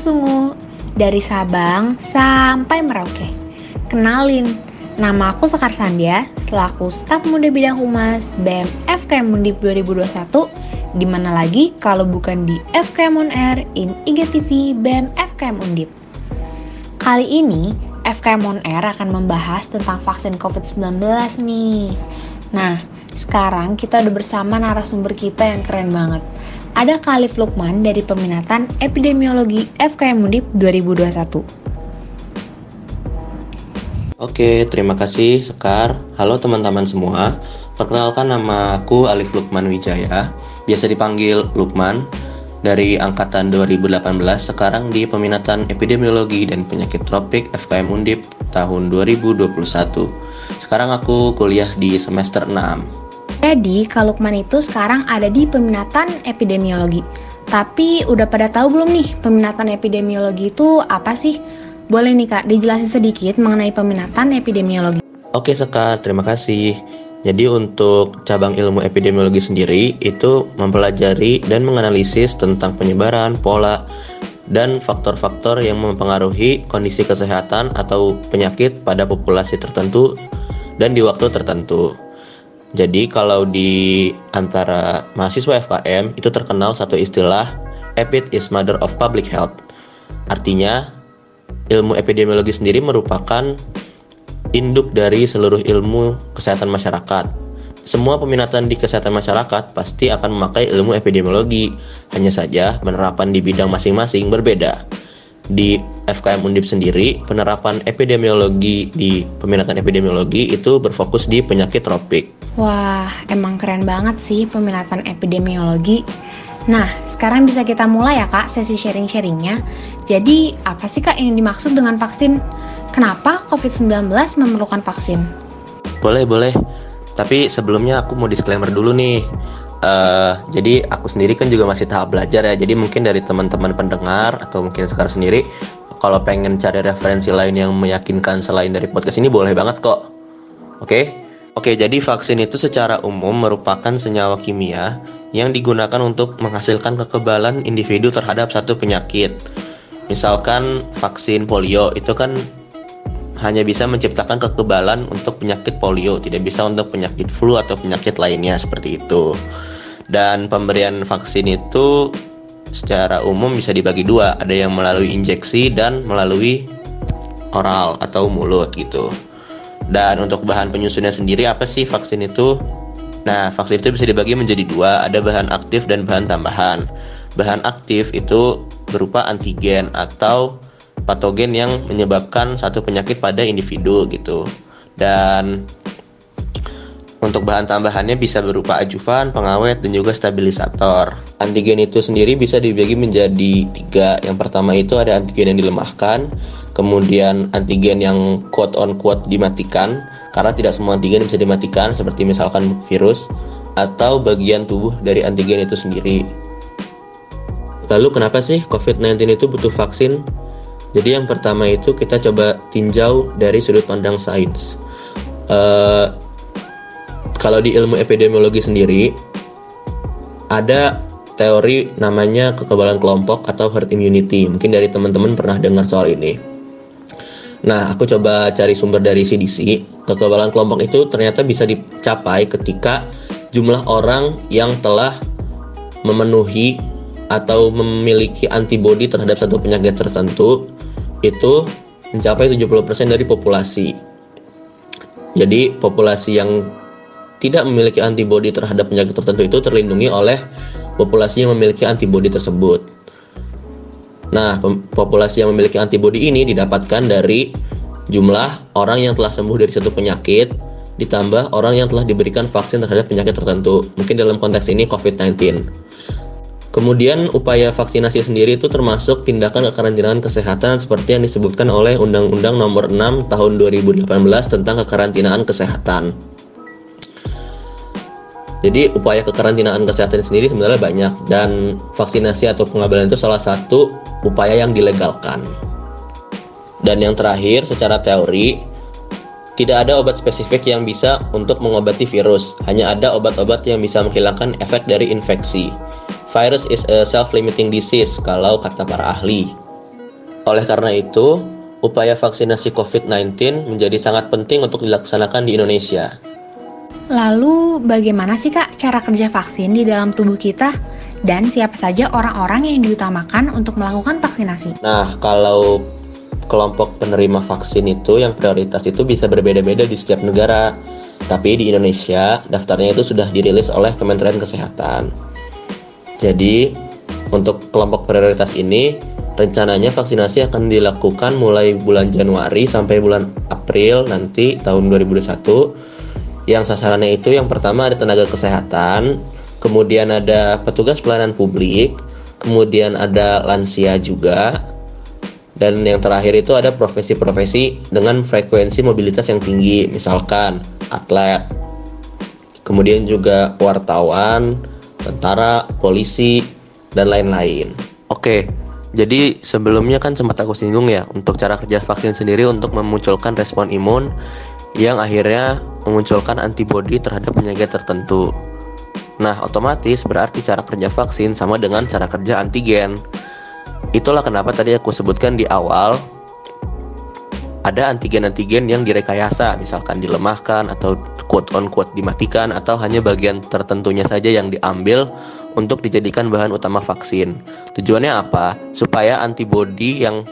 sungguh-sungguh dari Sabang sampai Merauke. Kenalin, nama aku Sekar Sandia selaku staf muda bidang humas BEM FKM Undip 2021 di mana lagi kalau bukan di FKM On Air in IGTV BEM FKM Undip. Kali ini FKM On Air akan membahas tentang vaksin COVID-19 nih. Nah, sekarang kita udah bersama narasumber kita yang keren banget. Ada Khalif Lukman dari peminatan epidemiologi FKM Undip 2021. Oke, terima kasih Sekar. Halo teman-teman semua. Perkenalkan nama aku Alif Lukman Wijaya, biasa dipanggil Lukman dari angkatan 2018 sekarang di peminatan epidemiologi dan penyakit tropik FKM Undip tahun 2021. Sekarang aku kuliah di semester 6. Jadi, Kak Lukman itu sekarang ada di peminatan epidemiologi. Tapi udah pada tahu belum nih peminatan epidemiologi itu apa sih? Boleh nih Kak, dijelasin sedikit mengenai peminatan epidemiologi. Oke Sekar, terima kasih. Jadi untuk cabang ilmu epidemiologi sendiri itu mempelajari dan menganalisis tentang penyebaran, pola, dan faktor-faktor yang mempengaruhi kondisi kesehatan atau penyakit pada populasi tertentu dan di waktu tertentu. Jadi kalau di antara mahasiswa FKM itu terkenal satu istilah Epid is mother of public health. Artinya ilmu epidemiologi sendiri merupakan induk dari seluruh ilmu kesehatan masyarakat. Semua peminatan di kesehatan masyarakat pasti akan memakai ilmu epidemiologi, hanya saja penerapan di bidang masing-masing berbeda. Di FKM Undip sendiri, penerapan epidemiologi di peminatan epidemiologi itu berfokus di penyakit tropik. Wah, emang keren banget sih peminatan epidemiologi. Nah, sekarang bisa kita mulai ya kak sesi sharing-sharingnya. Jadi, apa sih kak yang dimaksud dengan vaksin? Kenapa COVID-19 memerlukan vaksin? Boleh, boleh. Tapi sebelumnya aku mau disclaimer dulu nih. Uh, jadi aku sendiri kan juga masih tahap belajar ya. Jadi mungkin dari teman-teman pendengar atau mungkin sekarang sendiri, kalau pengen cari referensi lain yang meyakinkan selain dari podcast ini boleh banget kok. Oke? Okay? Oke, jadi vaksin itu secara umum merupakan senyawa kimia yang digunakan untuk menghasilkan kekebalan individu terhadap satu penyakit. Misalkan vaksin polio itu kan hanya bisa menciptakan kekebalan untuk penyakit polio, tidak bisa untuk penyakit flu atau penyakit lainnya seperti itu. Dan pemberian vaksin itu secara umum bisa dibagi dua, ada yang melalui injeksi dan melalui oral atau mulut gitu. Dan untuk bahan penyusunnya sendiri apa sih vaksin itu? Nah, vaksin itu bisa dibagi menjadi dua, ada bahan aktif dan bahan tambahan. Bahan aktif itu berupa antigen atau patogen yang menyebabkan satu penyakit pada individu gitu. Dan untuk bahan tambahannya bisa berupa ajuvan, pengawet, dan juga stabilisator. Antigen itu sendiri bisa dibagi menjadi tiga. Yang pertama itu ada antigen yang dilemahkan, kemudian antigen yang quote on quote dimatikan, karena tidak semua antigen bisa dimatikan, seperti misalkan virus, atau bagian tubuh dari antigen itu sendiri. Lalu kenapa sih COVID-19 itu butuh vaksin? Jadi yang pertama itu kita coba tinjau dari sudut pandang sains. Uh, kalau di ilmu epidemiologi sendiri ada teori namanya kekebalan kelompok atau herd immunity. Mungkin dari teman-teman pernah dengar soal ini. Nah, aku coba cari sumber dari CDC. Kekebalan kelompok itu ternyata bisa dicapai ketika jumlah orang yang telah memenuhi atau memiliki antibodi terhadap satu penyakit tertentu itu mencapai 70% dari populasi. Jadi populasi yang tidak memiliki antibodi terhadap penyakit tertentu itu terlindungi oleh populasi yang memiliki antibodi tersebut. Nah, populasi yang memiliki antibodi ini didapatkan dari jumlah orang yang telah sembuh dari satu penyakit ditambah orang yang telah diberikan vaksin terhadap penyakit tertentu. Mungkin dalam konteks ini COVID-19. Kemudian upaya vaksinasi sendiri itu termasuk tindakan kekarantinaan kesehatan seperti yang disebutkan oleh Undang-Undang Nomor 6 Tahun 2018 tentang kekarantinaan kesehatan. Jadi upaya kekarantinaan kesehatan sendiri sebenarnya banyak dan vaksinasi atau pengambilan itu salah satu upaya yang dilegalkan. Dan yang terakhir secara teori tidak ada obat spesifik yang bisa untuk mengobati virus, hanya ada obat-obat yang bisa menghilangkan efek dari infeksi. Virus is a self-limiting disease kalau kata para ahli. Oleh karena itu, upaya vaksinasi COVID-19 menjadi sangat penting untuk dilaksanakan di Indonesia. Lalu, bagaimana sih Kak cara kerja vaksin di dalam tubuh kita? Dan siapa saja orang-orang yang diutamakan untuk melakukan vaksinasi? Nah, kalau kelompok penerima vaksin itu yang prioritas itu bisa berbeda-beda di setiap negara. Tapi di Indonesia, daftarnya itu sudah dirilis oleh Kementerian Kesehatan. Jadi, untuk kelompok prioritas ini, rencananya vaksinasi akan dilakukan mulai bulan Januari sampai bulan April nanti tahun 2021 yang sasarannya itu yang pertama ada tenaga kesehatan, kemudian ada petugas pelayanan publik, kemudian ada lansia juga, dan yang terakhir itu ada profesi-profesi dengan frekuensi mobilitas yang tinggi, misalkan atlet, kemudian juga wartawan, tentara, polisi, dan lain-lain. Oke, jadi sebelumnya kan sempat aku singgung ya untuk cara kerja vaksin sendiri untuk memunculkan respon imun yang akhirnya memunculkan antibodi terhadap penyakit tertentu. Nah, otomatis berarti cara kerja vaksin sama dengan cara kerja antigen. Itulah kenapa tadi aku sebutkan di awal ada antigen-antigen yang direkayasa, misalkan dilemahkan atau quote on quote dimatikan atau hanya bagian tertentunya saja yang diambil untuk dijadikan bahan utama vaksin. Tujuannya apa? Supaya antibodi yang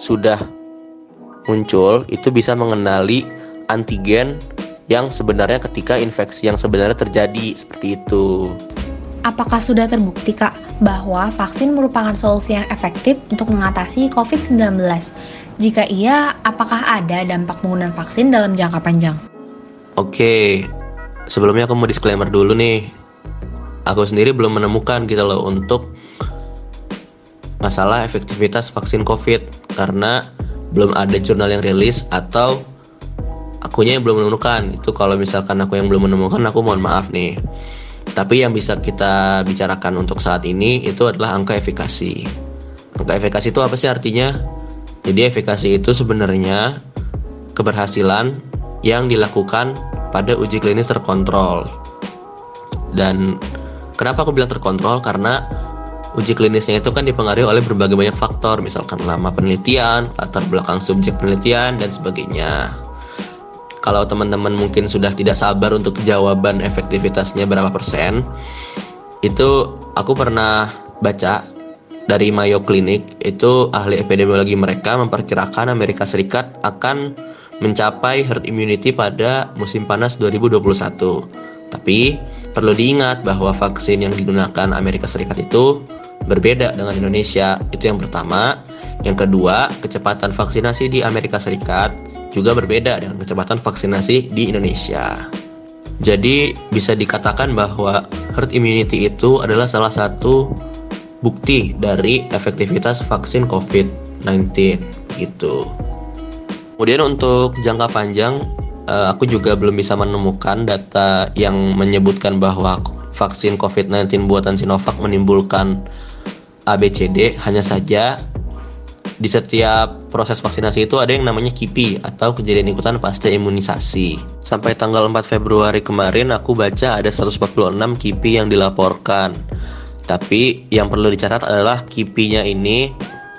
sudah muncul itu bisa mengenali antigen yang sebenarnya ketika infeksi yang sebenarnya terjadi seperti itu. Apakah sudah terbukti Kak bahwa vaksin merupakan solusi yang efektif untuk mengatasi COVID-19? Jika iya, apakah ada dampak penggunaan vaksin dalam jangka panjang? Oke, sebelumnya aku mau disclaimer dulu nih. Aku sendiri belum menemukan gitu loh untuk masalah efektivitas vaksin COVID karena belum ada jurnal yang rilis atau akunya yang belum menemukan. Itu kalau misalkan aku yang belum menemukan aku mohon maaf nih. Tapi yang bisa kita bicarakan untuk saat ini itu adalah angka efikasi. Angka efikasi itu apa sih artinya? Jadi efikasi itu sebenarnya keberhasilan yang dilakukan pada uji klinis terkontrol. Dan kenapa aku bilang terkontrol? Karena uji klinisnya itu kan dipengaruhi oleh berbagai banyak faktor. Misalkan lama penelitian latar belakang subjek penelitian dan sebagainya kalau teman-teman mungkin sudah tidak sabar untuk jawaban efektivitasnya berapa persen, itu aku pernah baca dari Mayo Clinic itu ahli epidemiologi mereka memperkirakan Amerika Serikat akan mencapai herd immunity pada musim panas 2021. Tapi perlu diingat bahwa vaksin yang digunakan Amerika Serikat itu berbeda dengan Indonesia. Itu yang pertama. Yang kedua, kecepatan vaksinasi di Amerika Serikat juga berbeda dengan kecepatan vaksinasi di Indonesia. Jadi bisa dikatakan bahwa herd immunity itu adalah salah satu bukti dari efektivitas vaksin COVID-19 gitu. Kemudian untuk jangka panjang eh, aku juga belum bisa menemukan data yang menyebutkan bahwa vaksin COVID-19 buatan Sinovac menimbulkan ABCD hanya saja di setiap proses vaksinasi itu ada yang namanya KIPI atau kejadian ikutan pasca imunisasi. Sampai tanggal 4 Februari kemarin aku baca ada 146 KIPI yang dilaporkan. Tapi yang perlu dicatat adalah KIPI-nya ini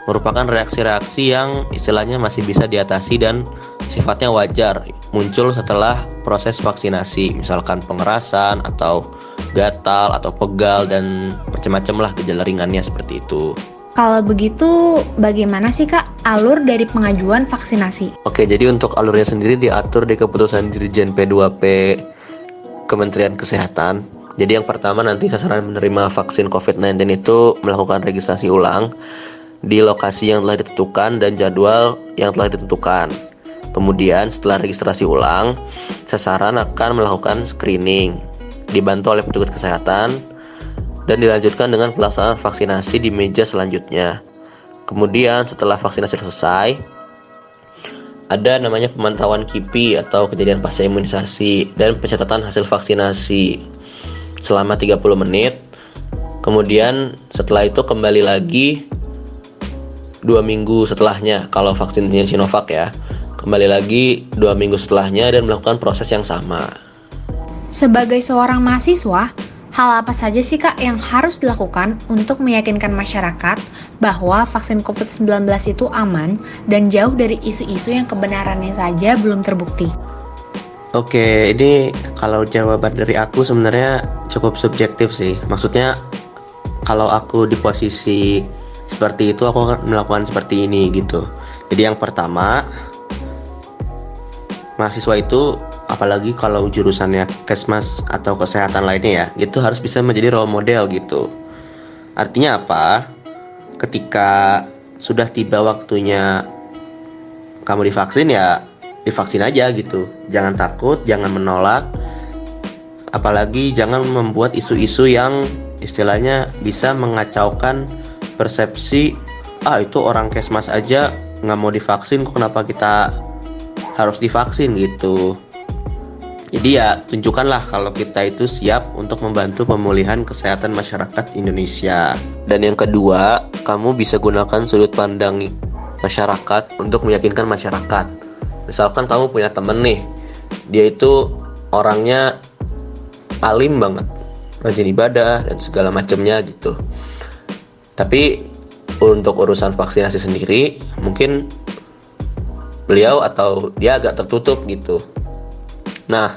merupakan reaksi-reaksi yang istilahnya masih bisa diatasi dan sifatnya wajar muncul setelah proses vaksinasi misalkan pengerasan atau gatal atau pegal dan macam-macam lah gejala ringannya seperti itu. Kalau begitu, bagaimana sih Kak alur dari pengajuan vaksinasi? Oke, jadi untuk alurnya sendiri diatur di keputusan Dirjen P2P Kementerian Kesehatan. Jadi yang pertama nanti sasaran menerima vaksin COVID-19 itu melakukan registrasi ulang di lokasi yang telah ditentukan dan jadwal yang telah ditentukan. Kemudian setelah registrasi ulang, sasaran akan melakukan screening dibantu oleh petugas kesehatan dan dilanjutkan dengan pelaksanaan vaksinasi di meja selanjutnya. Kemudian setelah vaksinasi selesai, ada namanya pemantauan KIPI atau kejadian pasca imunisasi dan pencatatan hasil vaksinasi selama 30 menit. Kemudian setelah itu kembali lagi dua minggu setelahnya kalau vaksinnya Sinovac ya kembali lagi dua minggu setelahnya dan melakukan proses yang sama. Sebagai seorang mahasiswa, Hal apa saja sih Kak yang harus dilakukan untuk meyakinkan masyarakat bahwa vaksin COVID-19 itu aman dan jauh dari isu-isu yang kebenarannya saja belum terbukti? Oke, ini kalau jawaban dari aku sebenarnya cukup subjektif sih. Maksudnya kalau aku di posisi seperti itu aku akan melakukan seperti ini gitu. Jadi yang pertama mahasiswa itu apalagi kalau jurusannya kesmas atau kesehatan lainnya ya gitu harus bisa menjadi role model gitu. Artinya apa? Ketika sudah tiba waktunya kamu divaksin ya divaksin aja gitu. Jangan takut jangan menolak. Apalagi jangan membuat isu-isu yang istilahnya bisa mengacaukan persepsi ah itu orang kesmas aja nggak mau divaksin kok kenapa kita harus divaksin? gitu jadi ya tunjukkanlah kalau kita itu siap untuk membantu pemulihan kesehatan masyarakat Indonesia. Dan yang kedua, kamu bisa gunakan sudut pandang masyarakat untuk meyakinkan masyarakat. Misalkan kamu punya temen nih, dia itu orangnya alim banget, rajin ibadah dan segala macamnya gitu. Tapi untuk urusan vaksinasi sendiri, mungkin beliau atau dia agak tertutup gitu Nah,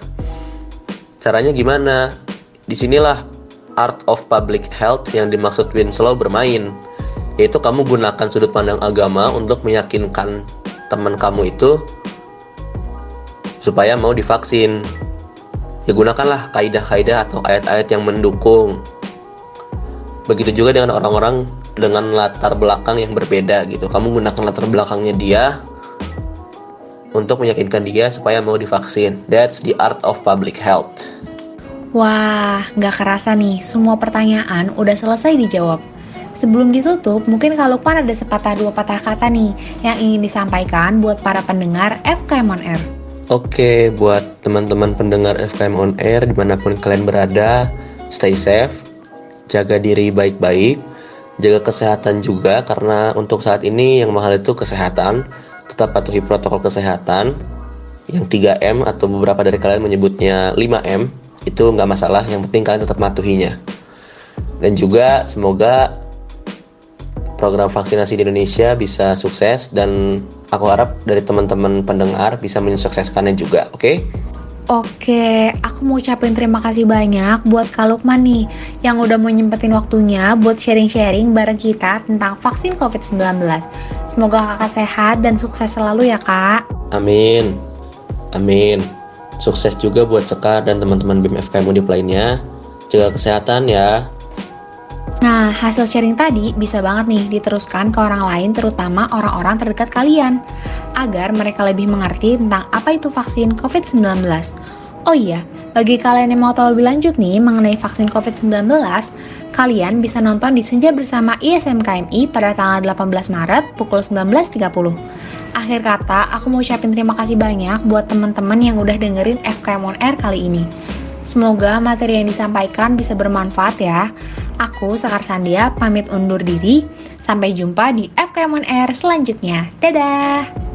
caranya gimana? Di sinilah art of public health yang dimaksud Winslow bermain, yaitu kamu gunakan sudut pandang agama untuk meyakinkan teman kamu itu supaya mau divaksin. Ya gunakanlah kaidah-kaidah atau ayat-ayat yang mendukung. Begitu juga dengan orang-orang dengan latar belakang yang berbeda gitu. Kamu gunakan latar belakangnya dia untuk meyakinkan dia supaya mau divaksin. That's the art of public health. Wah, nggak kerasa nih, semua pertanyaan udah selesai dijawab. Sebelum ditutup, mungkin kalau pan ada sepatah dua patah kata nih yang ingin disampaikan buat para pendengar FKM On Air. Oke, buat teman-teman pendengar FKM On Air di mana pun kalian berada, stay safe, jaga diri baik-baik, jaga kesehatan juga karena untuk saat ini yang mahal itu kesehatan tetap patuhi protokol kesehatan yang 3M atau beberapa dari kalian menyebutnya 5M itu nggak masalah yang penting kalian tetap matuhinya dan juga semoga program vaksinasi di Indonesia bisa sukses dan aku harap dari teman-teman pendengar bisa mensukseskannya juga oke okay? Oke, aku mau ucapin terima kasih banyak buat Kak Lukman nih yang udah mau nyempetin waktunya buat sharing-sharing bareng kita tentang vaksin COVID-19. Semoga kakak sehat dan sukses selalu ya kak. Amin. Amin. Sukses juga buat Sekar dan teman-teman BIM FKM Undip lainnya. Jaga kesehatan ya. Nah, hasil sharing tadi bisa banget nih diteruskan ke orang lain terutama orang-orang terdekat kalian agar mereka lebih mengerti tentang apa itu vaksin COVID-19. Oh iya, bagi kalian yang mau tahu lebih lanjut nih mengenai vaksin COVID-19, kalian bisa nonton di Senja bersama ISMKMI pada tanggal 18 Maret pukul 19.30. Akhir kata, aku mau ucapin terima kasih banyak buat teman-teman yang udah dengerin FKM On Air kali ini. Semoga materi yang disampaikan bisa bermanfaat ya. Aku, Sekar Sandia, pamit undur diri. Sampai jumpa di FKM On Air selanjutnya. Dadah!